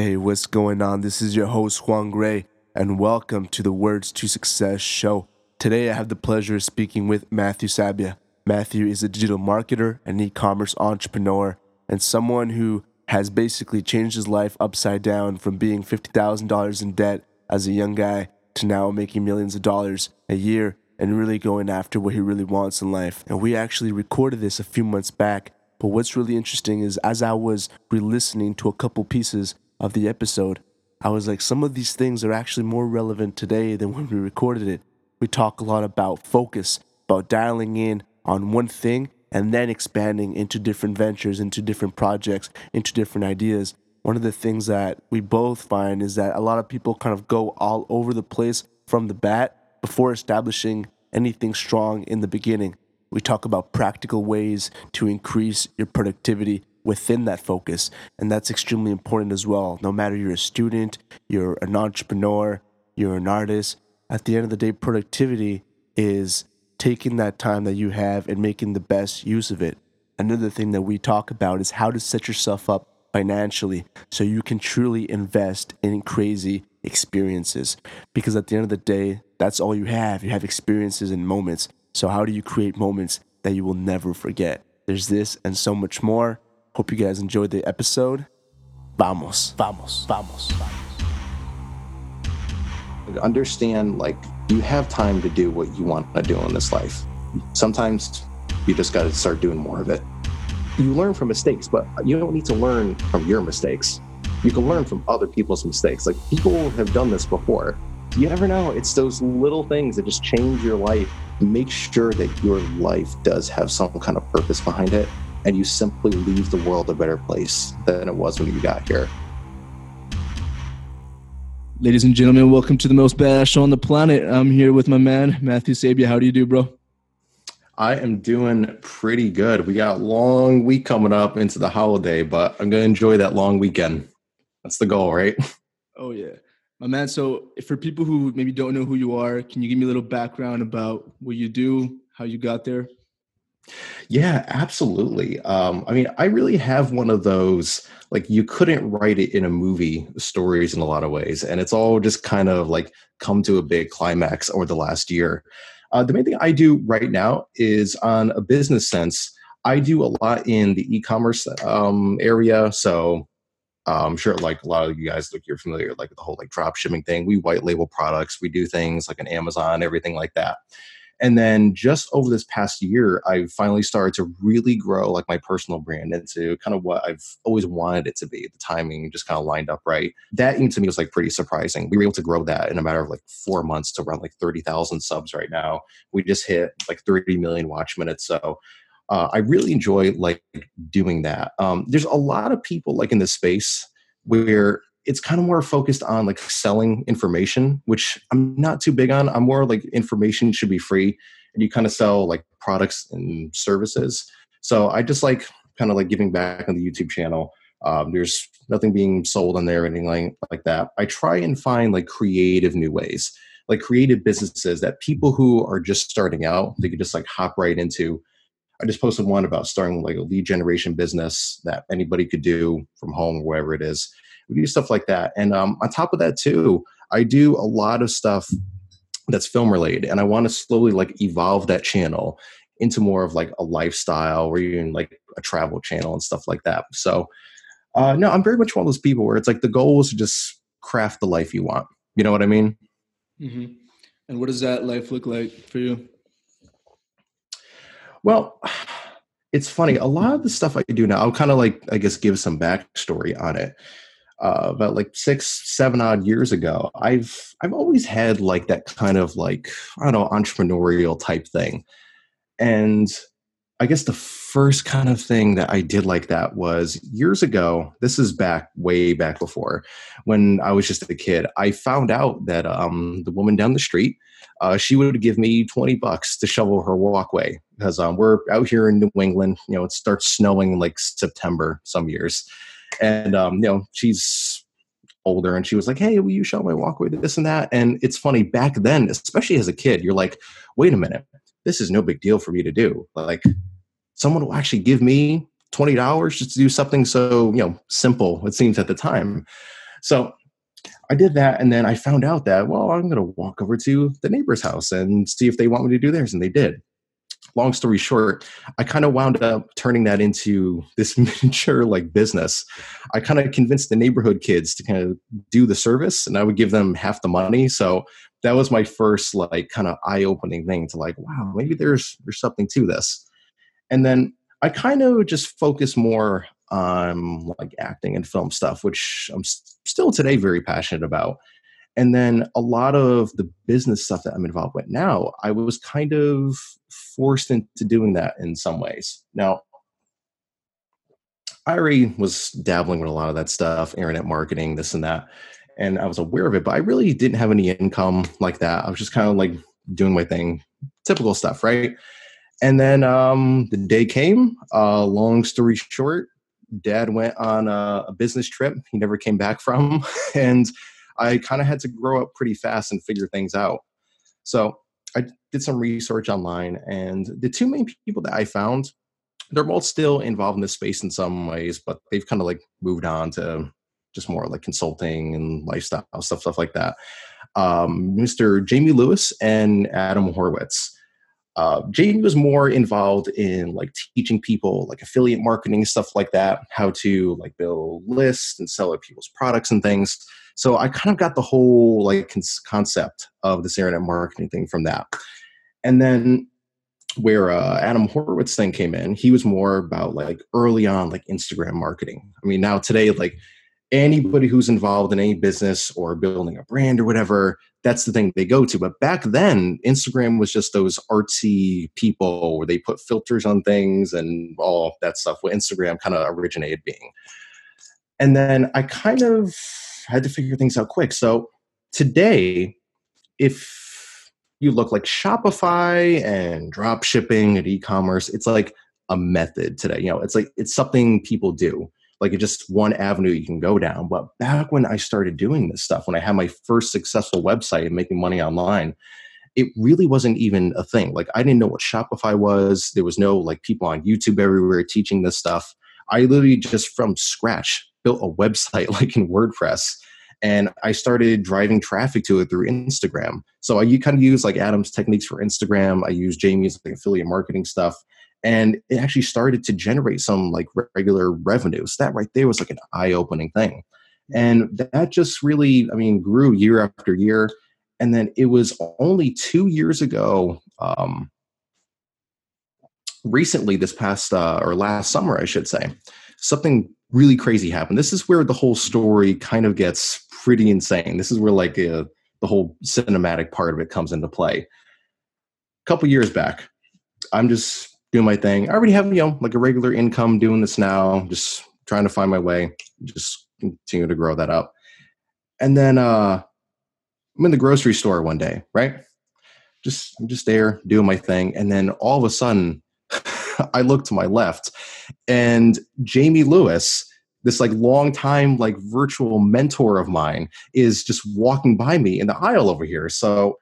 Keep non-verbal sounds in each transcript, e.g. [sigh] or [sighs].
Hey, what's going on? This is your host, Juan Gray, and welcome to the Words to Success show. Today, I have the pleasure of speaking with Matthew Sabia. Matthew is a digital marketer and e commerce entrepreneur, and someone who has basically changed his life upside down from being $50,000 in debt as a young guy to now making millions of dollars a year and really going after what he really wants in life. And we actually recorded this a few months back. But what's really interesting is as I was re listening to a couple pieces of the episode, I was like, some of these things are actually more relevant today than when we recorded it. We talk a lot about focus, about dialing in on one thing and then expanding into different ventures, into different projects, into different ideas. One of the things that we both find is that a lot of people kind of go all over the place from the bat before establishing anything strong in the beginning. We talk about practical ways to increase your productivity within that focus. And that's extremely important as well. No matter you're a student, you're an entrepreneur, you're an artist, at the end of the day, productivity is taking that time that you have and making the best use of it. Another thing that we talk about is how to set yourself up financially so you can truly invest in crazy experiences. Because at the end of the day, that's all you have. You have experiences and moments. So, how do you create moments that you will never forget? There's this and so much more. Hope you guys enjoyed the episode. Vamos, vamos, vamos, vamos. Understand, like, you have time to do what you want to do in this life. Sometimes you just got to start doing more of it. You learn from mistakes, but you don't need to learn from your mistakes. You can learn from other people's mistakes. Like, people have done this before. You never know. It's those little things that just change your life. Make sure that your life does have some kind of purpose behind it and you simply leave the world a better place than it was when you got here. Ladies and gentlemen, welcome to the most badass show on the planet. I'm here with my man, Matthew Sabia. How do you do, bro? I am doing pretty good. We got a long week coming up into the holiday, but I'm going to enjoy that long weekend. That's the goal, right? [laughs] Oh, yeah. My man, so for people who maybe don't know who you are, can you give me a little background about what you do, how you got there? Yeah, absolutely. Um, I mean, I really have one of those like you couldn't write it in a movie stories in a lot of ways, and it's all just kind of like come to a big climax over the last year. Uh, the main thing I do right now is on a business sense. I do a lot in the e-commerce um, area, so I'm sure like a lot of you guys, like you're familiar like the whole like drop shipping thing. We white label products. We do things like an Amazon, everything like that. And then just over this past year, I finally started to really grow like my personal brand into kind of what I've always wanted it to be. The timing just kind of lined up right. That to me was like pretty surprising. We were able to grow that in a matter of like four months to around like 30,000 subs right now. We just hit like 30 million watch minutes. So uh, I really enjoy like doing that. Um, there's a lot of people like in this space where it's kind of more focused on like selling information, which I'm not too big on. I'm more like information should be free and you kind of sell like products and services. So I just like kind of like giving back on the YouTube channel. Um, there's nothing being sold on there or anything like, like that. I try and find like creative new ways, like creative businesses that people who are just starting out, they could just like hop right into. I just posted one about starting like a lead generation business that anybody could do from home, or wherever it is we do stuff like that. And um, on top of that, too, I do a lot of stuff that's film related, and I want to slowly like evolve that channel into more of like a lifestyle or even like a travel channel and stuff like that. So, uh, no, I'm very much one of those people where it's like the goal is to just craft the life you want. You know what I mean? Mm-hmm. And what does that life look like for you? Well, it's funny. A lot of the stuff I do now, I'll kind of like, I guess, give some backstory on it uh, about like six, seven odd years ago, I've I've always had like that kind of like I don't know entrepreneurial type thing, and I guess the first kind of thing that I did like that was years ago. This is back way back before when I was just a kid. I found out that um, the woman down the street, uh, she would give me twenty bucks to shovel her walkway because um, we're out here in New England. You know, it starts snowing like September some years and um, you know she's older and she was like hey will you show my walkway to this and that? And it's funny back then especially as a kid you're like wait a minute this is no big deal for me to do. Like someone will actually give me $20 just to do something so you know simple it seems at the time. So I did that, and then I found out that well, I'm going to walk over to the neighbor's house and see if they want me to do theirs, and they did. Long story short, I kind of wound up turning that into [laughs] this miniature like business. I kind of convinced the neighborhood kids to kind of do the service, and I would give them half the money. So that was my first like kind of eye-opening thing to like, wow, maybe there's there's something to this. And then I kind of just focus more on like acting and film stuff, which I'm still today very passionate about. And then a lot of the business stuff that I'm involved with now, I was kind of forced into doing that in some ways. Now, I already was dabbling with a lot of that stuff, internet marketing, this and that, and I was aware of it, but I really didn't have any income like that. I was just kind of like doing my thing, typical stuff, right? And then um, the day came. Uh, long story short, dad went on a, a business trip he never came back from [laughs] and i kind of had to grow up pretty fast and figure things out. So i did some research online and the two main people that i found they're both still involved in this space in some ways but they've kind of like moved on to just more like consulting and lifestyle stuff stuff like that. Um, mr jamie lewis and adam horowitz uh, was more involved in like teaching people like affiliate marketing stuff like that, how to like build lists and sell other people's products and things. So I kind of got the whole like con- concept of this internet marketing thing from that. And then where uh, Adam Horowitz thing came in, he was more about like early on like Instagram marketing. I mean, now today like anybody who's involved in any business or building a brand or whatever, that's the thing they go to. But back then, Instagram was just those artsy people where they put filters on things and all that stuff. What Instagram kind of originated being. And then I kind of had to figure things out quick. So today, if you look like Shopify and drop shipping and e-commerce, it's like a method today. You know, it's like it's something people do like it's just one avenue you can go down. But back when I started doing this stuff, when I had my first successful website and making money online, it really wasn't even a thing. Like I didn't know what Shopify was. There was no like people on YouTube everywhere teaching this stuff. I literally just from scratch built a website [laughs] like in WordPress and I started driving traffic to it through Instagram. So I you kind of use like Adam's techniques for Instagram. I use Jamie's like affiliate marketing stuff, and it actually started to generate some like regular revenues. That right there was like an eye-opening thing, and that just really, I mean, grew year after year. And then it was only two years ago, um, recently, this past uh, or last summer, I should say, something really crazy happened. This is where the whole story kind of gets pretty insane. This is where like uh, the whole cinematic part of it comes into play. A couple years back, I'm just doing my thing. I already have, you know, like a regular income doing this now, just trying to find my way, just continue to grow that up. And then uh I'm in the grocery store one day, right? Just I'm just there doing my thing. And then all of a sudden [laughs] I look to my left and Jamie Lewis, this like long time like virtual mentor of mine, is just walking by me in the aisle over here. So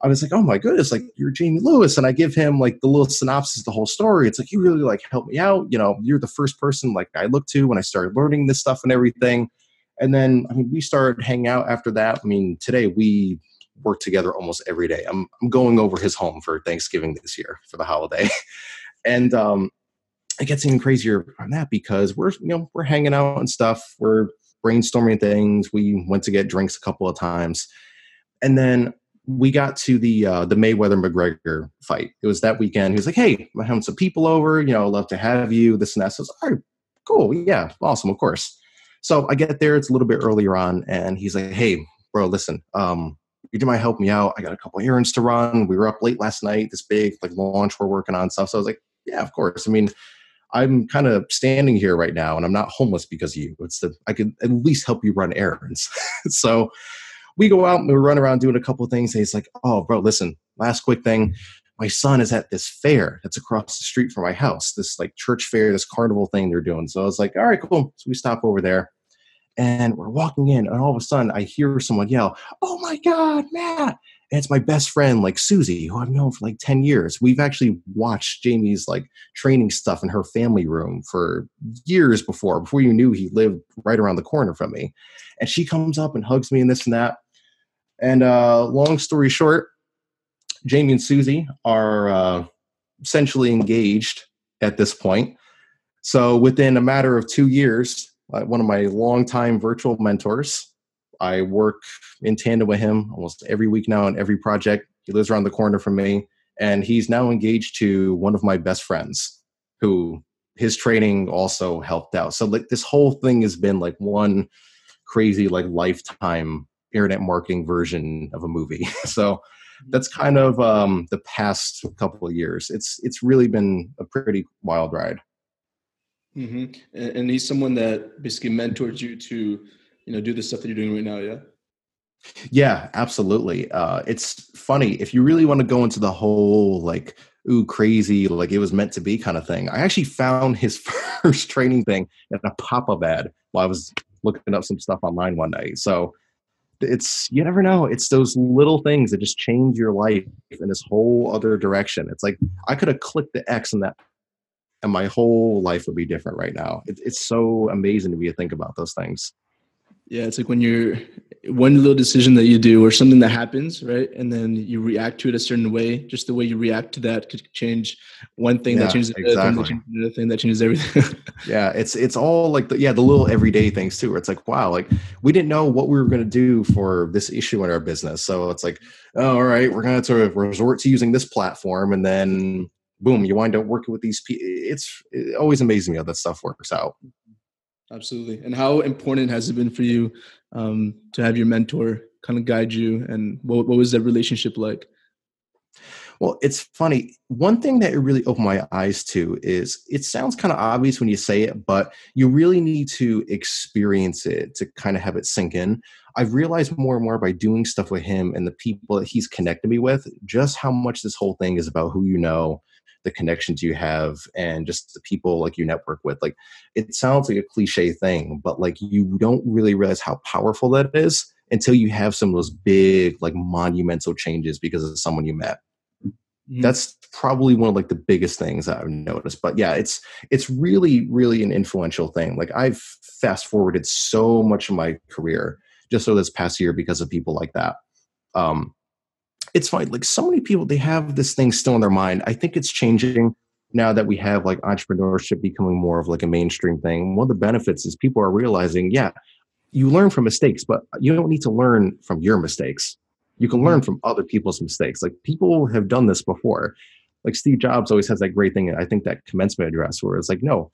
I was like, oh my goodness, like you're Jamie Lewis. And I give him like the little synopsis, the whole story. It's like, you really like help me out. You know, you're the first person like I looked to when I started learning this stuff and everything. And then, I mean, we started hanging out after that. I mean, today we work together almost every day. I'm, I'm going over his home for Thanksgiving this year for the holiday. [laughs] and um, it gets even crazier on that because we're, you know, we're hanging out and stuff. We're brainstorming things. We went to get drinks a couple of times. And then we got to the uh, the Mayweather McGregor fight. It was that weekend. He was like, "Hey, I'm having some people over. You know, love to have you." This and that. So I was, "All right, cool, yeah, awesome, of course." So I get there. It's a little bit earlier on, and he's like, "Hey, bro, listen, um, you might help me out. I got a couple errands to run. We were up late last night. This big like launch we're working on stuff." So I was like, "Yeah, of course. I mean." I'm kind of standing here right now and I'm not homeless because of you. It's that I could at least help you run errands. [laughs] so we go out and we run around doing a couple things. And he's like, oh, bro, listen, last quick thing. My son is at this fair that's across the street from my house, this like church fair, this carnival thing they're doing. So I was like, all right, cool. So we stop over there and we're walking in, and all of a sudden I hear someone yell, oh my God, Matt. And it's my best friend, like Susie, who I've known for like 10 years. We've actually watched Jamie's like training stuff in her family room for years before, before you knew he lived right around the corner from me. And she comes up and hugs me and this and that. And uh, long story short, Jamie and Susie are uh, essentially engaged at this point. So within a matter of two years, uh, one of my longtime virtual mentors, I work in tandem with him almost every week now on every project. He lives around the corner from me, and he's now engaged to one of my best friends, who his training also helped out. So like this whole thing has been like one crazy like lifetime internet marketing version of a movie. [laughs] so that's kind of um, the past couple of years. It's it's really been a pretty wild ride. Mm-hmm. And, and he's someone that basically mentored you to you know do the stuff that you're doing right now. Yeah. Yeah, absolutely. Uh, it's funny if you really want to go into the whole like ooh crazy like it was meant to be kind of thing. I actually found his [laughs] first training thing in a pop-up ad while I was looking up some stuff online one night. So it's you never know it's those little things that just change your life in this whole other direction. It's like i could have clicked the x in that and my whole life would be different right now. It, it's so amazing to be to think about those things yeah, it's like when you're one little decision that you do or something that happens, right? And then you react to it a certain way. Just the way you react to that could change one thing yeah, that changes another thing, that changes another thing that changes everything. [laughs] yeah, it's it's all like the yeah, the little everyday things too. Where it's like, wow, like we didn't know what we were gonna do for this issue in our business. So it's like, oh, all right, we're gonna sort of resort to using this platform and then boom, you wind up working with these people. It's it always amazing how that stuff works out. Absolutely. And how important has it been for you um, to have your mentor kind of guide you? And what, what was that relationship like? Well, it's funny. One thing that it really opened my eyes to is it sounds kind of obvious when you say it, but you really need to experience it to kind of have it sink in. I've realized more and more by doing stuff with him and the people that he's connected me with, just how much this whole thing is about who you know the connections you have and just the people like you network with like it sounds like a cliche thing but like you don't really realize how powerful that is until you have some of those big like monumental changes because of someone you met mm-hmm. that's probably one of like the biggest things that i've noticed but yeah it's it's really really an influential thing like i've fast forwarded so much of my career just so this past year because of people like that um it's fine. Like so many people, they have this thing still in their mind. I think it's changing now that we have like entrepreneurship becoming more of like a mainstream thing. One of the benefits is people are realizing, yeah, you learn from mistakes, but you don't need to learn from your mistakes. You can learn from other people's mistakes. Like people have done this before. Like Steve Jobs always has that great thing. I think that commencement address where it's like, no,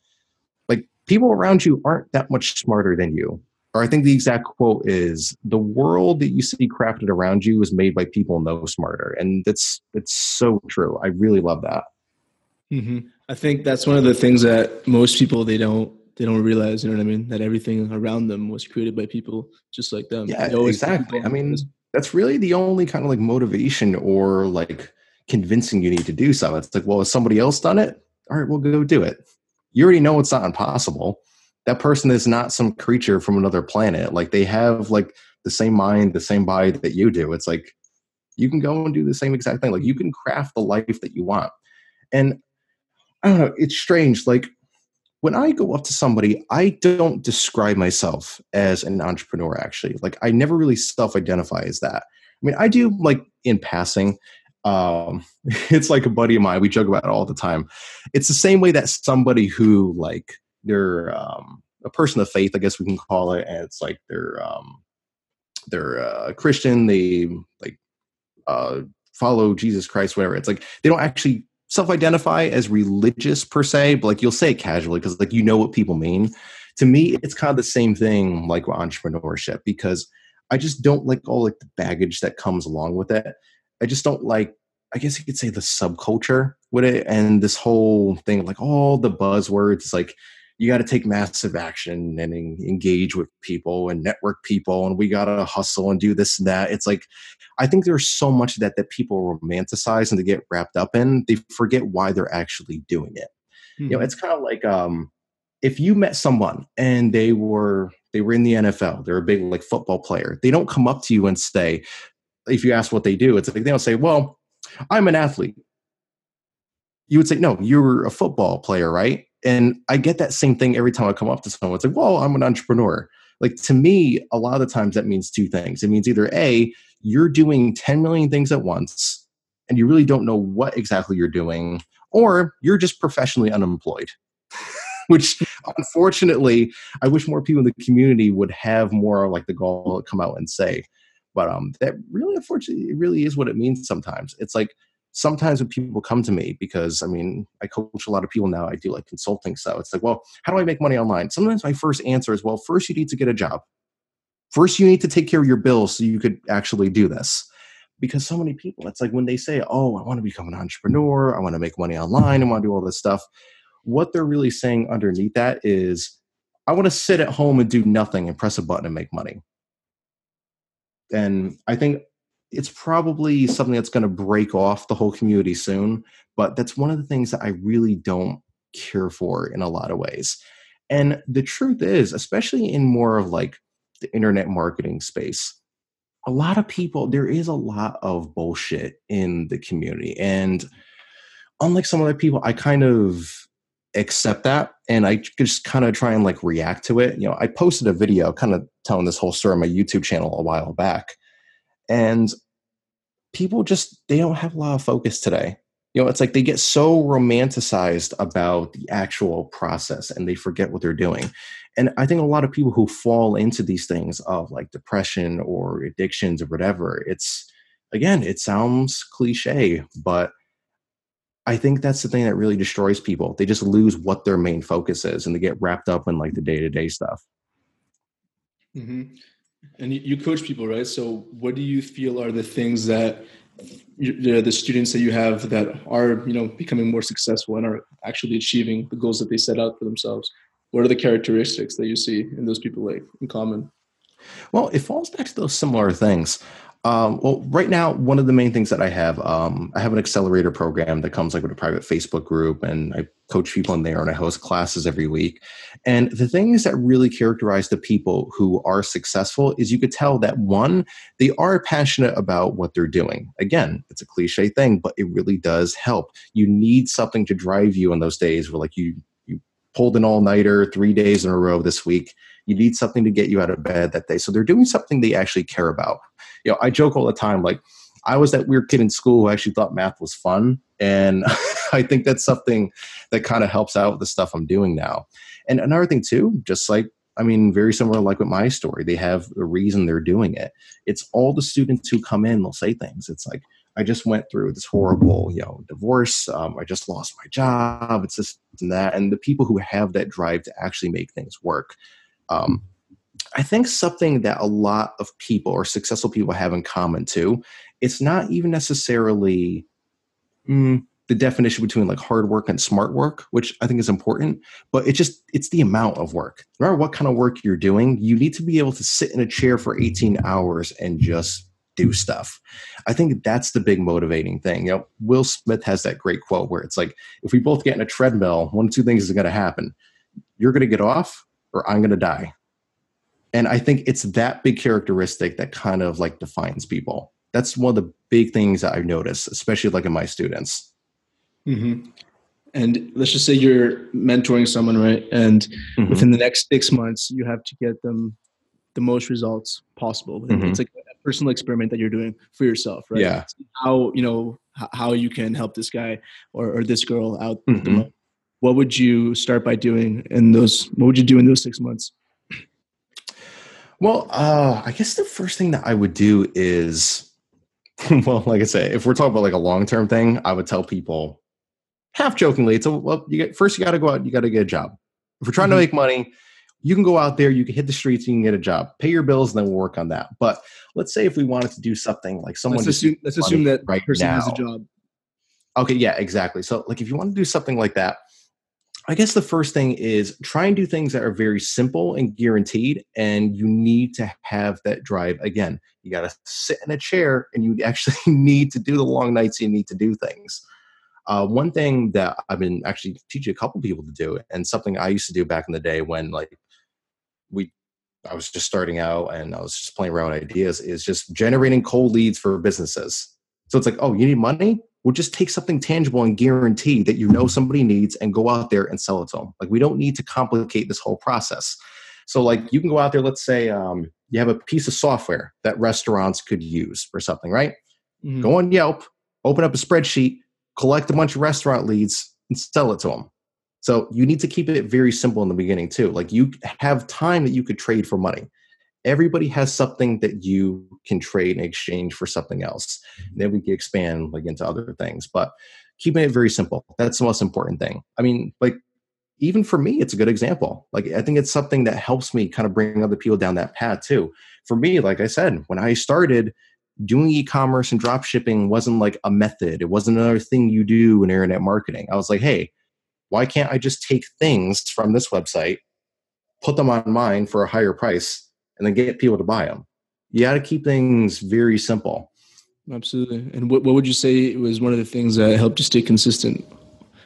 like people around you aren't that much smarter than you or I think the exact quote is the world that you see crafted around you is made by people no smarter. And that's it's so true. I really love that. Mm-hmm. I think that's one of the things that most people they don't they don't realize, you know what I mean? That everything around them was created by people just like them. Yeah, exactly. I mean, that's really the only kind of like motivation or like convincing you need to do something. It's like, well, has somebody else done it? All right, we'll go do it. You already know it's not impossible that person is not some creature from another planet. Like they have like the same mind, the same body that you do. It's like you can go and do the same exact thing. Like you can craft the life that you want. And I don't know, it's strange. Like when I go up to somebody, I don't describe myself as an entrepreneur actually. Like I never really self-identify as that. I mean, I do like in passing. Um, [laughs] it's like a buddy of mine. We joke about it all the time. It's the same way that somebody who like they're um, a person of faith, I guess we can call it, and it's like they're um, they're uh, Christian, they like uh, follow Jesus Christ, whatever. It's like they don't actually self-identify as religious per se, but like you'll say it casually because like you know what people mean. To me, it's kind of the same thing like with entrepreneurship because I just don't like all like the baggage that comes along with it. I just don't like I guess you could say the subculture with it and this whole thing, like all the buzzwords, like you got to take massive action and engage with people and network people and we got to hustle and do this and that it's like i think there's so much that that people romanticize and they get wrapped up in they forget why they're actually doing it mm-hmm. you know hmm. it's kind of like um if you met someone and they were they were in the NFL, they're a big like football player. They don't come up to you and say, if you ask what they do, it's like they don't say, "Well, I'm an athlete." You would say, "No, you're a football player, right?" And I get that same thing every time I come up to someone. It's like, "Well, I'm an entrepreneur." Like to me, a lot of the times that means two things. It means either a you're doing 10 million things at once and you really don't know what exactly you're doing, or you're just professionally unemployed. [laughs] Which unfortunately, I wish more people in the community would have more like the goal to come out and say. But um, that really, unfortunately, it really is what it means sometimes. It's like sometimes when people come to me because I mean, I coach a lot of people now. I do like consulting, so it's like, well, how do I make money online? Sometimes my first answer is, well, first you need to get a job. First, you need to take care of your bills so you could actually do this. Because so many people, it's like when they say, oh, I want to become an entrepreneur, I want to make money online, I want to do all this stuff. What they're really saying underneath that is, I want to sit at home and do nothing and press a button and make money. And I think it's probably something that's going to break off the whole community soon. But that's one of the things that I really don't care for in a lot of ways. And the truth is, especially in more of like the internet marketing space, a lot of people, there is a lot of bullshit in the community. And unlike some other people, I kind of accept that and I just kind of try and like react to it. You know, I posted a video kind of telling this whole story on my YouTube channel a while back. And people just they don't have a lot of focus today. You know it's like they get so romanticized about the actual process and they forget what they're doing. And i think a lot of people who fall into these things of like depression or addictions or whatever it's again it sounds cliche but i think that's the thing that really destroys people. They just lose what their main focus is and they get wrapped up in like the day-to-day stuff. Mm-hmm. And you coach people, right? So, what do you feel are the things that you, the students that you have that are, you know, becoming more successful and are actually achieving the goals that they set out for themselves? What are the characteristics that you see in those people like in common? Well, it falls back to those similar things. Um, well, right now, one of the main things that I have, um, I have an accelerator program that comes like with a private Facebook group, and I coach people in there, and I host classes every week. And the things that really characterize the people who are successful is you could tell that one, they are passionate about what they're doing. Again, it's a cliche thing, but it really does help. You need something to drive you in those days where like you you pulled an all nighter three days in a row this week. You need something to get you out of bed that day. So they're doing something they actually care about you know, I joke all the time, like, I was that weird kid in school who actually thought math was fun. And [laughs] I think that's something that kind of helps out with the stuff I'm doing now. And another thing, too, just like, I mean, very similar like with my story, they have a reason they're doing it. It's all the students who come in, they'll say things. It's like, I just went through this horrible, you know, divorce. Um, I just lost my job. It's this and that. And the people who have that drive to actually make things work, um, I think something that a lot of people or successful people have in common too, it's not even necessarily mm, the definition between like hard work and smart work, which I think is important, but it just it's the amount of work. No matter what kind of work you're doing, you need to be able to sit in a chair for 18 hours and just do stuff. I think that's the big motivating thing. You know, Will Smith has that great quote where it's like, if we both get in a treadmill, one of two things is going to happen. You're going to get off, or I'm going to die and i think it's that big characteristic that kind of like defines people that's one of the big things that i've noticed especially like in my students mm-hmm. and let's just say you're mentoring someone right and mm-hmm. within the next six months you have to get them the most results possible mm-hmm. it's like a personal experiment that you're doing for yourself right yeah how you know how you can help this guy or, or this girl out mm-hmm. what would you start by doing in those what would you do in those six months well, uh, I guess the first thing that I would do is, [laughs] well, like I say, if we're talking about like a long term thing, I would tell people, half jokingly, it's a well, you get first you got to go out, you got to get a job. If we're trying mm-hmm. to make money, you can go out there, you can hit the streets, you can get a job, pay your bills, and then we'll work on that. But let's say if we wanted to do something like someone, let's assume, let's assume that right person now, has a job. Okay, yeah, exactly. So, like, if you want to do something like that, I guess the first thing is try and do things that are very simple and guaranteed, and you need to have that drive. Again, you got to sit in a chair and you actually [laughs] need to do the long nights, you need to do things. Uh, one thing that I've been actually teaching a couple people to do, and something I used to do back in the day when like we I was just starting out and I was just playing around with ideas is just generating cold leads for businesses. So it's like, oh, you need money? We'll just take something tangible and guarantee that you know somebody needs and go out there and sell it to them. Like we don't need to complicate this whole process. So like you can go out there, let's say um, you have a piece of software that restaurants could use for something, right? Mm-hmm. Go on Yelp, open up a spreadsheet, collect a bunch of restaurant leads, and sell it to them. So you need to keep it very simple in the beginning too. Like you have time that you could trade for money. Everybody has something that you can trade in exchange for something else. And then we can expand like into other things. But keeping it very simple. That's the most important thing. I mean, like even for me, it's a good example. Like I think it's something that helps me kind of bring other people down that path too. For me, like I said, when I started, doing e-commerce and drop shipping wasn't like a method it wasn't another thing you do in internet marketing i was like hey why can't I just take things from this website, put them on mine for a higher price, and then get people to buy them? You got to keep things very simple. Absolutely. And what, what would you say was one of the things that helped you stay consistent?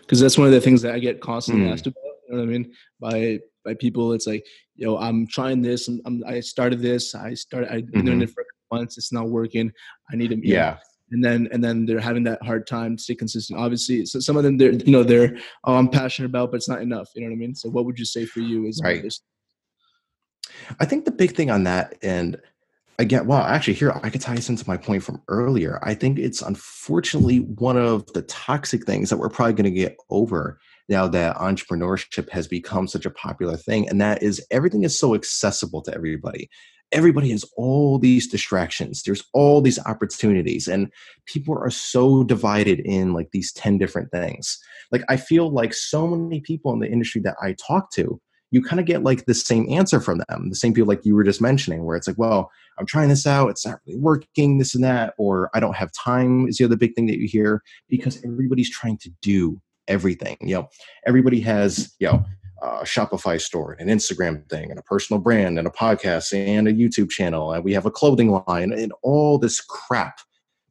Because that's one of the things that I get constantly mm. asked about. You know what I mean? By by people, it's like, yo, I'm trying this. I'm, I'm i started this. I started. I've been mm-hmm. doing it for months. It's not working. I need to. Yeah and then and then they're having that hard time to stay consistent obviously so some of them they're you know they're oh i'm passionate about but it's not enough you know what i mean so what would you say for you is right i think the big thing on that and again well actually here i could tie this into my point from earlier. I think it's unfortunately one of the toxic things that we're probably going to get over now that entrepreneurship has become such a popular thing and that is everything is so accessible to everybody. Everybody has all these distractions. There's all these opportunities and people are so divided in like these 10 different things. Like i feel like so many people in the industry that i talk to you kind of get like the same answer from them the same people like you were just mentioning where it's like well i'm trying this out it's not really working this and that or i don't have time is the other big thing that you hear because everybody's trying to do everything you know everybody has you know a Shopify store, and an Instagram thing, and a personal brand, and a podcast, and a YouTube channel, and we have a clothing line, and all this crap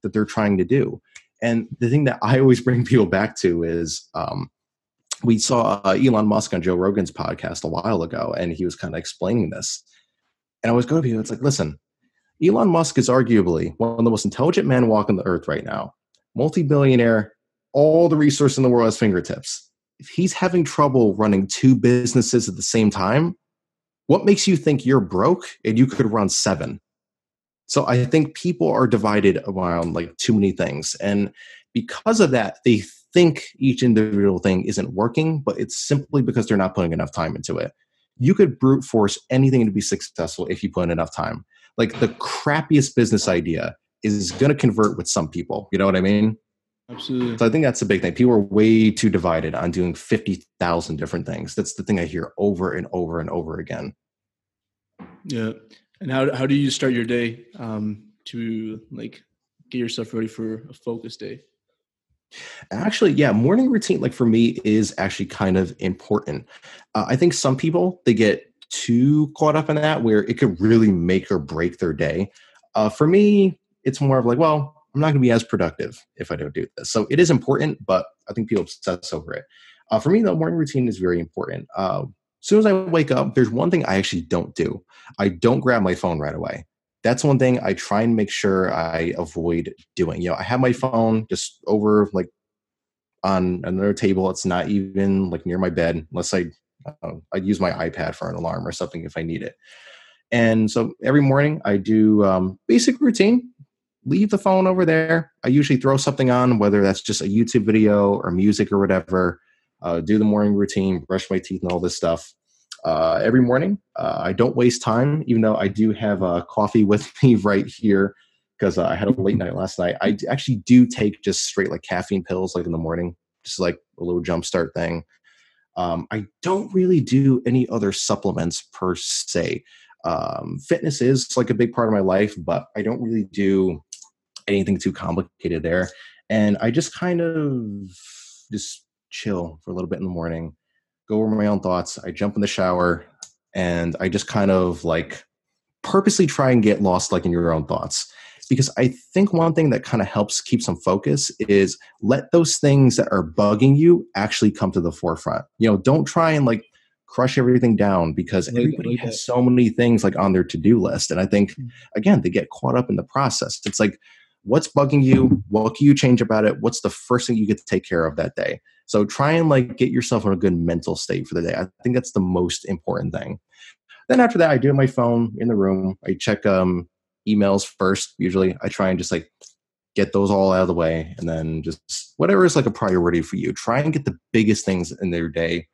that they're trying to do. And the thing that I always [laughs] bring people back to is um, we saw uh, Elon Musk on Joe Rogan's podcast a while ago, and he was kind of explaining this. And I was going to people, it's like, listen, Elon Musk is arguably one of the most intelligent men walking the earth right now, multi billionaire, all the resource in the world at his fingertips if he's having trouble running two businesses at the same time, what makes you think you're broke and you could run seven? So I think people are divided around like too many things. And because of that, they think each individual thing isn't working, but it's simply because they're not putting enough time into it. You could brute force anything to be successful if you put in enough time. Like the crappiest business idea is going to convert with some people. You know what I mean? Absolutely. So I think that's the big thing. People are way too divided on doing 50,000 different things. That's the thing I hear over and over and over again. Yeah. And how, how do you start your day um, to like get yourself ready for a focus day? Actually, yeah, morning routine, like for me, is actually kind of important. Uh, I think some people, they get too caught up in that where it could really make or break their day. Uh, for me, it's more of like, well, I'm not going to be as productive if I don't do this. So it is important, but I think people obsess over it. Uh, for me, the morning routine is very important. Uh, as soon as I wake up, there's one thing I actually don't do. I don't grab my phone right away. That's one thing I try and make sure I avoid doing. You know, I have my phone just over like on another table. It's not even like near my bed unless I uh, I use my iPad for an alarm or something if I need it. And so every morning I do um, basic routine leave the phone over there. I usually throw something on, whether that's just a YouTube video or music or whatever. Uh, do the morning routine, brush my teeth, and all this stuff. Uh, every morning, uh, I don't waste time, even though I do have uh, coffee with [laughs] me right here because uh, I had a late night last night. I actually do take just straight like caffeine pills, like in the morning, just like a little jump start thing. Um, I don't really do any other supplements per se. Um, fitness is like a big part of my life, but I don't really do anything too complicated there. And I just kind of just chill for a little bit in the morning, go over my own thoughts. I jump in the shower and I just kind of like purposely try and get lost like in your own thoughts. Because I think one thing that kind of helps keep some focus is let those things that are bugging you actually come to the forefront. You know, don't try and like crush everything down because everybody has so many things like on their to-do list and i think mm. again they get caught up in the process it's like what's bugging you what can you change about it what's the first thing you get to take care of that day so try and like get yourself in a good mental state for the day. I think that's the most important thing. Then after that i do my phone in the room. I check um emails first usually. I try and just like get those all out of the way and then just whatever is like a priority for you try and get the biggest things in their day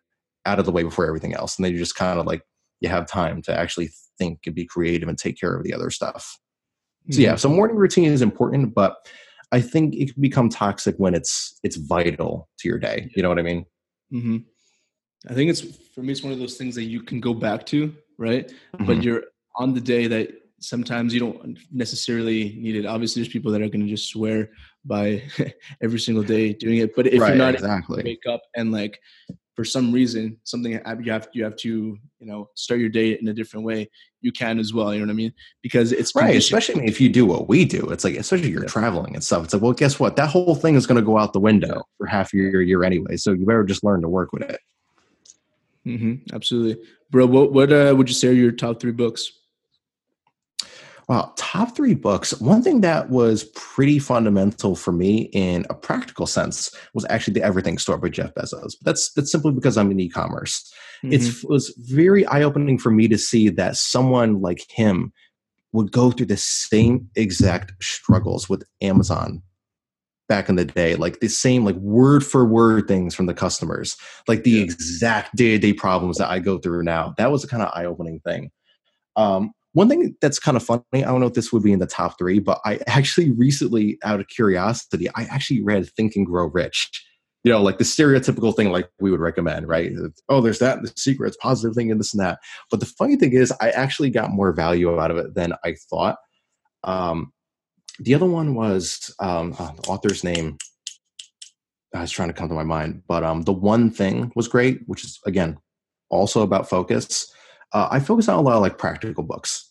out of the way before everything else. And then you just kind of like you have time to actually think and be creative and take care of the other stuff. So yeah, so morning routine is important, but I think it can become toxic when it's it's vital to your day. You know what I mean? Mm-hmm. I think it's for me. It's one of those things that you can go back to, right? Mm-hmm. But you're on the day that sometimes you don't necessarily need it. Obviously, there's people that are going to just swear by [laughs] every single day doing it. But if right, you're not exactly wake up and like for some reason something you have you have to you know start your day in a different way you can as well you know what i mean? Because it's right especially if you do what we do it's like especially you're yeah. traveling and stuff it's like well guess what? That whole thing is going to go out the window for half your year anyway so you better just learn to work with it. Mm-hmm. absolutely. Bro what, what uh, would you say are your top three books Wow, top three books. One thing that was pretty fundamental for me in a practical sense was actually the Everything Store by Jeff Bezos. That's that's simply because I'm in e-commerce. Mm-hmm. It was very eye-opening for me to see that someone like him would go through the same exact struggles with Amazon back in the day, like the same like word for word things from the customers, like the yeah. exact day-to-day problems that I go through now. That was a kind of eye-opening thing. Um, one thing that's kind of funny, I don't know if this would be in the top three, but I actually recently, out of curiosity, I actually read Think and Grow Rich. You know, like the stereotypical thing like we would recommend, right? Oh, there's that, the secrets, positive thing, and this and that. But the funny thing is, I actually got more value out of it than I thought. Um, the other one was um, oh, the author's name. I was trying to come to my mind, but um, the one thing was great, which is again also about focus uh, I focus on a lot of like practical books.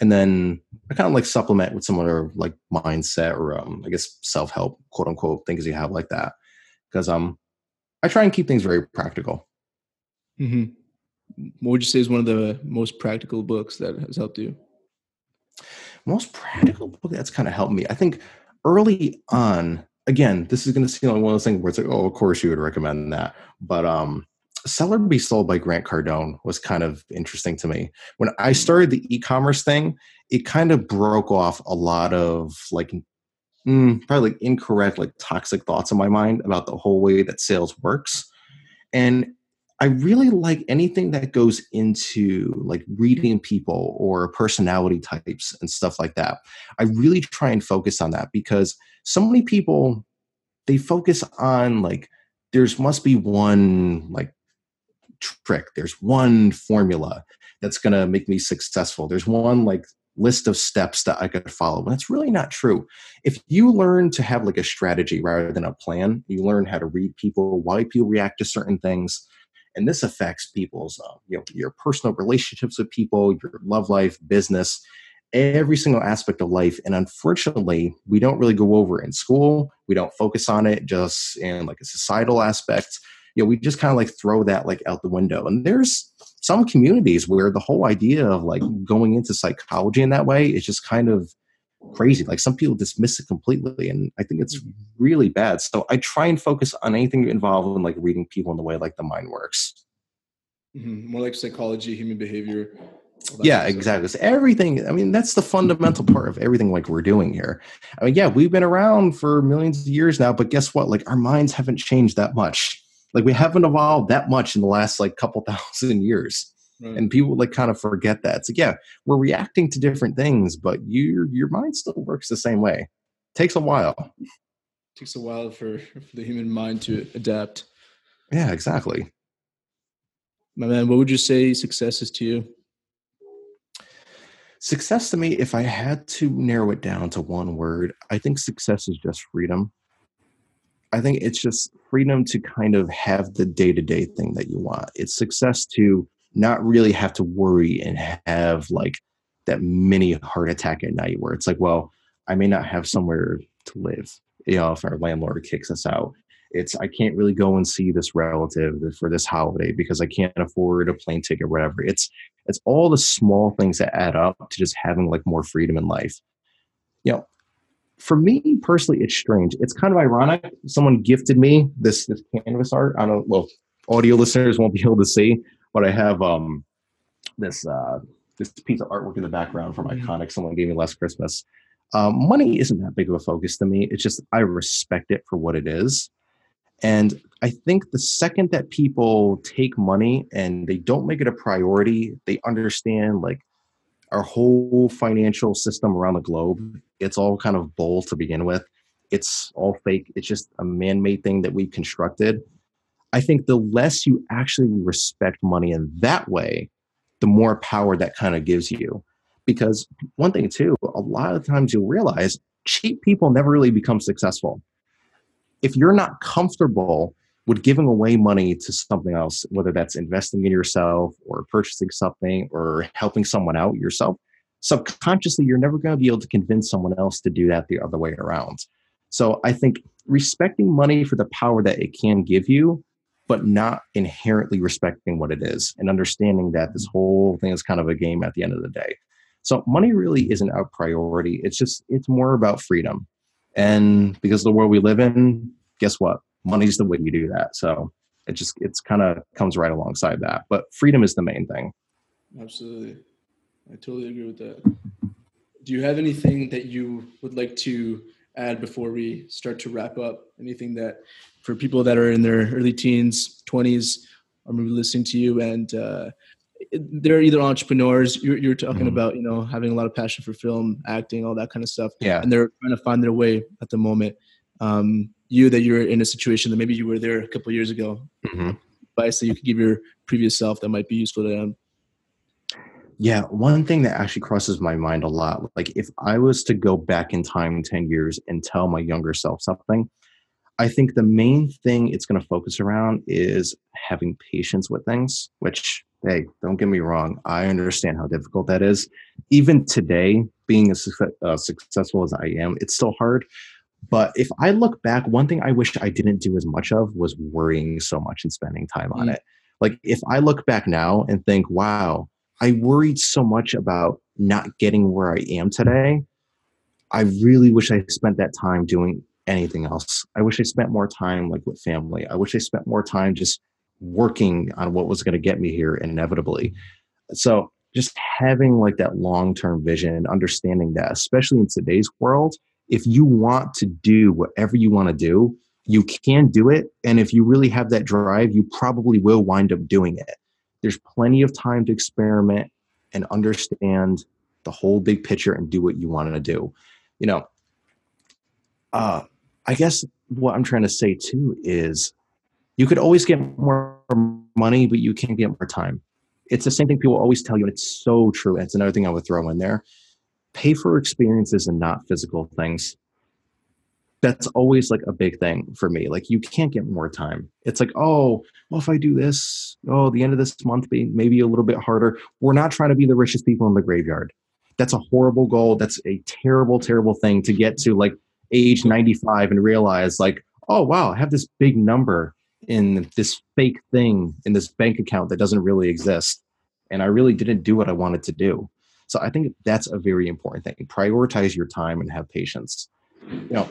And then I kind of like supplement with some other like mindset or um, I guess self help, quote unquote, things you have like that. Because um, I try and keep things very practical. Mm-hmm. What would you say is one of the most practical books that has helped you? Most practical book that's kind of helped me. I think early on, again, this is going to seem like one of those things where it's like, oh, of course you would recommend that. But um, Sell or Be Sold by Grant Cardone was kind of interesting to me. When I mm. started the e-commerce thing, it kind of broke off a lot of like mm, probably like incorrect, like toxic thoughts in my mind about the whole way that sales works. And I really like anything that goes into like reading people or personality types and stuff like that. I really try and focus on that because so many people they focus on like there's must be one like trick. There's one formula that's going to make me successful. There's one like list of steps that I could follow. That's really not true. If you learn to have like a strategy rather than a plan, you learn how to read people, why people react to certain things, and this affects people's uh, you know your personal relationships with people, your love life, business, every single aspect of life. And unfortunately, we don't really go over in school. We don't focus on it just in like a societal aspect you know we just kind of like throw that like out the window. And there's some communities where the whole idea of like going into psychology in that way is just kind of crazy. Like some people dismiss it completely and i think it's mm-hmm. really bad. So i try and focus on anything involved in like reading people in the way like the mind works. Mm-hmm. more like psychology human behavior yeah exactly. So everything i mean that's the fundamental part of everything like we're doing here. I mean yeah we've been around for millions of years now but guess what? Like our minds haven't changed that much like we haven't evolved that much in the last like couple [laughs] thousand years. Right. and people like kind of forget that. It's like yeah we're reacting to different things but your your mind still works the same way. It takes a while. It takes a while for, for the human mind to adapt. Yeah exactly. My man what would you say success is to you? Success to me if i had to narrow it down to one word i think success is just freedom I think it's just freedom to kind of have the day to day thing that you want. It's success to not really have to worry and have like that mini heart attack at night where it's like, well, I may not have somewhere to live, you know, if our landlord kicks us out. It's I can't really go and see this relative for this holiday because I can't afford a plane ticket whatever. It's it's all the small things that add up to just having like more freedom in life. You know, for me personally, it's strange. It's kind of ironic. Someone gifted me this this canvas art. I don't well, audio listeners won't be able to see, but I have um this uh this piece of artwork in the background from mm-hmm. Iconic. Someone gave me last Christmas. Um, money isn't that big of a focus to me. It's just I respect it for what it is. And I think the second that people take money and they don't make it a priority, they understand like our whole financial system around the globe, it's all kind of bull to begin with. It's all fake. It's just a man made thing that we constructed. I think the less you actually respect money in that way, the more power that kind of gives you. Because one thing, too, a lot of times you'll realize cheap people never really become successful. If you're not comfortable with giving away money to something else, whether that's investing in yourself or purchasing something or helping someone out yourself, subconsciously, you're never going to be able to convince someone else to do that the other way around. So I think respecting money for the power that it can give you but not inherently respecting what it is and understanding that this whole thing is kind of a game at the end of the day. So money really isn't our priority. It's just it's more about freedom. And because of the world we live in, guess what? Money's the way you do that. So it just it's kind of comes right alongside that. But freedom is the main thing. Absolutely. I totally agree with that. Do you have anything that you would like to add before we start to wrap up? Anything that for people that are in their early teens, 20s, are maybe listening to you and uh, they're either entrepreneurs. You're, you're talking mm-hmm. about, you know, having a lot of passion for film, acting, all that kind of stuff. Yeah. And they're trying to find their way at the moment. Um, you that you're in a situation that maybe you were there a couple years ago. Mm-hmm. Advice that you could give your previous self that might be useful to them. Yeah, one thing that actually crosses my mind a lot, like if I was to go back in time 10 years and tell my younger self something, I think the main thing it's going to focus around is having patience with things, which, hey, don't get me wrong, I understand how difficult that is. Even today, being as uh, successful as I am, it's still hard. But if I look back, one thing I wish I didn't do as much of was worrying so much and spending time on mm. it. Like if I look back now and think, wow, I worried so much about not getting where I am today. I really wish I spent that time doing anything else. I wish I spent more time like with family. I wish I spent more time just working on what was going to get me here inevitably. So just having like that long-term vision and understanding that, especially in today's world, if you want to do whatever you want to do, you can do it. And if you really have that drive, you probably will wind up doing it. There's plenty of time to experiment and understand the whole big picture and do what you want to do. You know, uh, I guess what I'm trying to say too is you could always get more money, but you can't get more time. It's the same thing people always tell you, and it's so true. And it's another thing I would throw in there. Pay for experiences and not physical things. That's always like a big thing for me. Like you can't get more time. It's like, oh, well, if I do this, oh, the end of this month be maybe a little bit harder. We're not trying to be the richest people in the graveyard. That's a horrible goal. That's a terrible, terrible thing to get to. Like age 95 and realize like oh wow i have this big number in this fake thing in this bank account that doesn't really exist and i really didn't do what i wanted to do so i think that's a very important thing. Prioritize your time and have patience. You know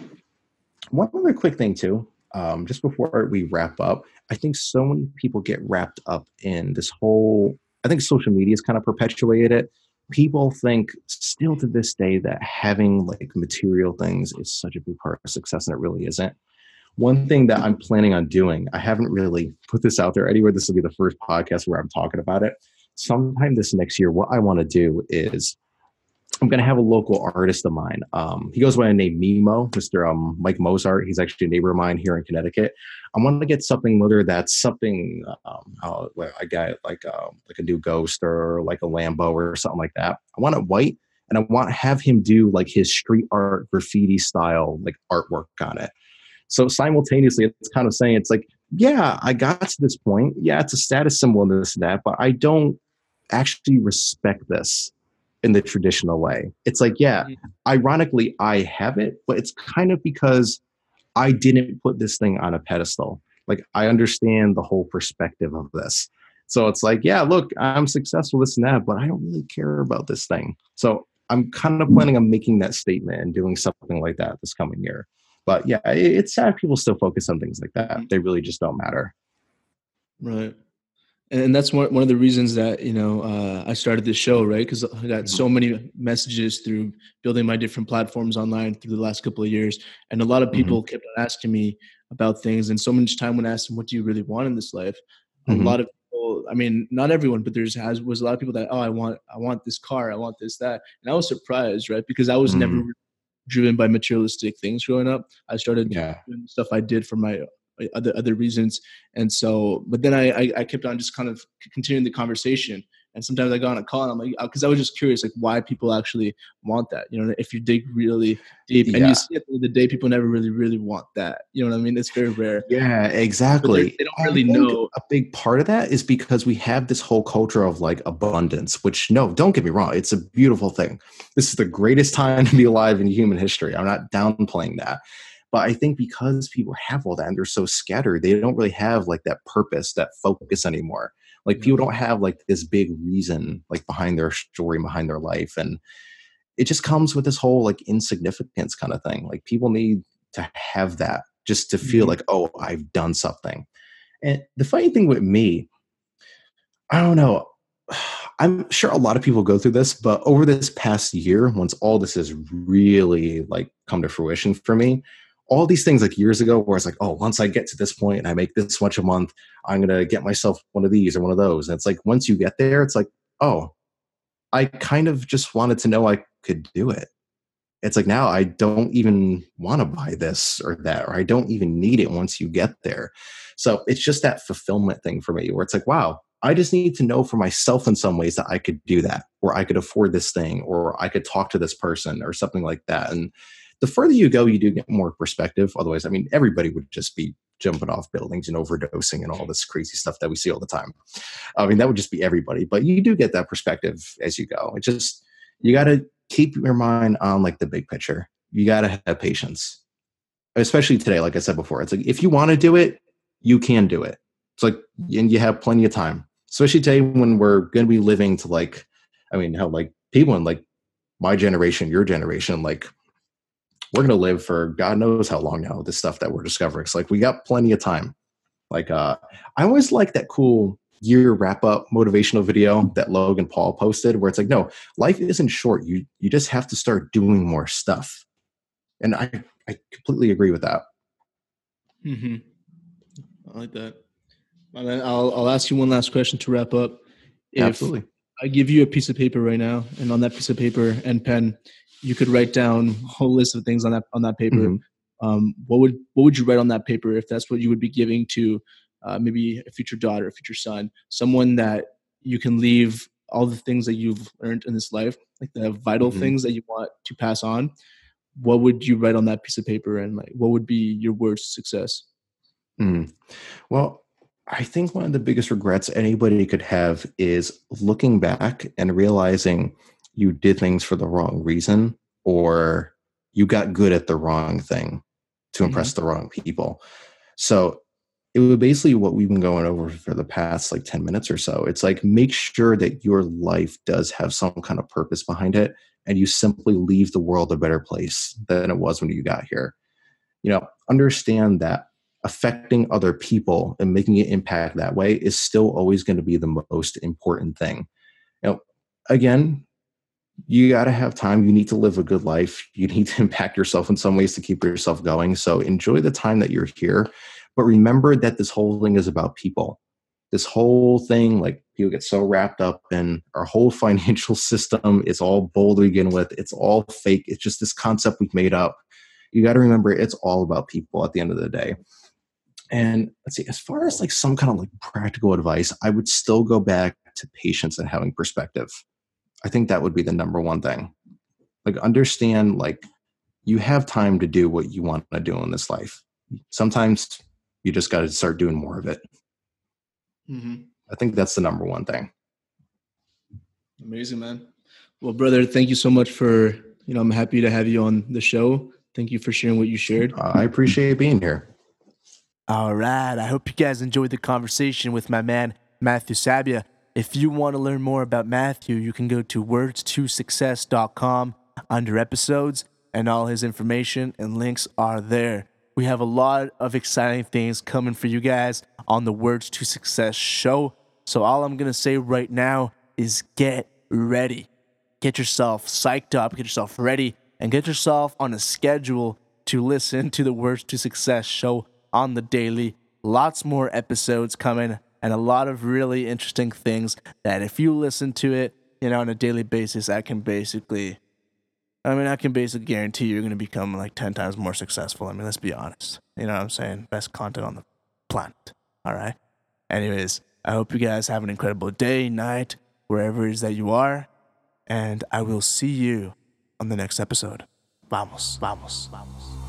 one other quick thing too um, just before we wrap up i think so many people get wrapped up in this whole i think social media has kind of perpetuated it. People think still to this day that having like material things is such a big part of success and it really isn't. One thing that i'm planning on doing i haven't really put this out there anywhere. This will be the first podcast where i'm talking about it sometime this next year what i want to do is I'm going to have a local artist of mine. Um, he goes by the name Mimo, Mr. Um, Mike Mozart. He's actually a neighbor of mine here in Connecticut. I want to get something, whether that's something um, uh, I got like um, like a new Ghost or like a Lambo or something like that. I want it white, and I want to have him do like his street art graffiti style like artwork on it. So simultaneously, it's kind of saying it's like, yeah, I got to this point. Yeah, it's a status symbol and this and that, but I don't actually respect this in the traditional way. It's like, yeah, mm-hmm. ironically, I have it, but it's kind of because I didn't put this thing on a pedestal. Like I understand the whole perspective of this. So it's like, yeah, look, I'm successful, this and that, but I don't really care about this thing. So I'm kind of planning on making that statement and doing something like that this coming year. But yeah, it's sad people still focus on things like that. They really just don't matter. Right. And that's one, one of the reasons that, you know, uh, I started this show, right? Because I got so mm-hmm. many messages through building my different platforms online through the last couple of years. And a lot of mm-hmm. people mm-hmm. kept asking me about things. And so much time when I asked them, what do you really want in this life? Mm-hmm. A lot of people, I mean, not everyone, but there's has was a lot of people that, oh, I want, I want this car, I want this, that. And I was surprised, right? Because I was never mm-hmm. driven by materialistic things growing up. I started yeah. doing stuff I did for my other other reasons. And so, but then I, I, I kept on just kind of continuing the conversation. And sometimes I got on a call and I'm like, because uh, I was just curious, like why people actually want that. You know, if you dig really deep, and you see at the end of the day, people never really, really want that. You know what I mean? It's very rare. Yeah, exactly. They don't really know. A big part of that is because we have this whole culture of like abundance, which no, don't get me wrong, it's a beautiful thing. This is the greatest time to be alive in human history. I'm not downplaying that but I think because people have all that and they're so scattered, they don't really have like that purpose, that focus anymore. Like people don't have like this big reason like behind their story, behind their life. And it just comes with this whole like insignificance kind of thing. Like people need to have that just to feel mm-hmm. like, oh, I've done something. And the funny thing with me, I don't know. [sighs] I'm sure a lot of people go through this, but over this past year, once all this has really like come to fruition for me, all these things like years ago where it's like, oh, once I get to this point and I make this much a month, I'm gonna get myself one of these or one of those. And it's like once you get there, it's like, oh, I kind of just wanted to know I could do it. It's like now I don't even want to buy this or that, or I don't even need it once you get there. So it's just that fulfillment thing for me where it's like, wow, I just need to know for myself in some ways that I could do that, or I could afford this thing, or I could talk to this person, or something like that. And the further you go, you do get more perspective. Otherwise, I mean, everybody would just be jumping off buildings and overdosing and all this crazy stuff that we see all the time. I mean, that would just be everybody. But you do get that perspective as you go. It just you got to keep your mind on like the big picture. You got to have patience, especially today. Like I said before, it's like if you want to do it, you can do it. It's like and you have plenty of time, especially today when we're going to be living to like, I mean, how like people in like my generation, your generation, like we're going to live for God knows how long now, this stuff that we're discovering. It's like we got plenty of time. Like, uh, I always like that cool year wrap up motivational video that Logan Paul posted where it's like, no, life isn't short. You, you just have to start doing more stuff. And I, I completely agree with that. Mm-hmm. I like that. And then I'll, I'll ask you one last question to wrap up. If Absolutely. I give you a piece of paper right now, and on that piece of paper and pen, you could write down a whole list of things on that on that paper. Mm-hmm. Um, what would what would you write on that paper if that's what you would be giving to uh, maybe a future daughter, a future son, someone that you can leave all the things that you've learned in this life, like the vital mm-hmm. things that you want to pass on. What would you write on that piece of paper, and like what would be your words to success? Mm. Well, I think one of the biggest regrets anybody could have is looking back and realizing you did things for the wrong reason or you got good at the wrong thing to impress mm-hmm. the wrong people. So it was basically what we've been going over for the past like 10 minutes or so. It's like make sure that your life does have some kind of purpose behind it and you simply leave the world a better place than it was when you got here. You know, understand that affecting other people and making an impact that way is still always going to be the most important thing. You know, again, you got to have time. You need to live a good life. You need to [laughs] impact yourself in some ways to keep yourself going. So enjoy the time that you're here. But remember that this whole thing is about people. This whole thing, like people get so wrapped up in our whole [laughs] financial system. It's all bull to begin with. It's all fake. It's just this concept we've made up. You got to remember it's all about people at the end of the day. And let's see, as far as like some kind of like practical advice, I would still go back to patience and having perspective I think that would be the number one thing. Like understand like you have time to do what you want to do in this life. Sometimes you just got to start doing more of it. Mm-hmm. I think that's the number one thing. Amazing, man. Well, brother, thank you so much for, you know, I'm happy to have you on the show. Thank you for sharing what you shared. I appreciate being here. All right. I hope you guys enjoyed the conversation with my man, Matthew Sabia. If you want to learn more about Matthew, you can go to words2success.com under episodes, and all his information and links are there. We have a lot of exciting things coming for you guys on the Words to Success show. So, all I'm going to say right now is get ready. Get yourself psyched up, get yourself ready, and get yourself on a schedule to listen to the Words to Success show on the daily. Lots more episodes coming and a lot of really interesting things that if you listen to it, you know, on a daily basis, I can basically I mean, I can basically guarantee you're going to become like 10 times more successful. I mean, let's be honest. You know what I'm saying? Best content on the planet. All right. Anyways, I hope you guys have an incredible day, night, wherever it is that you are. And I will see you on the next episode. Vamos, vamos, vamos.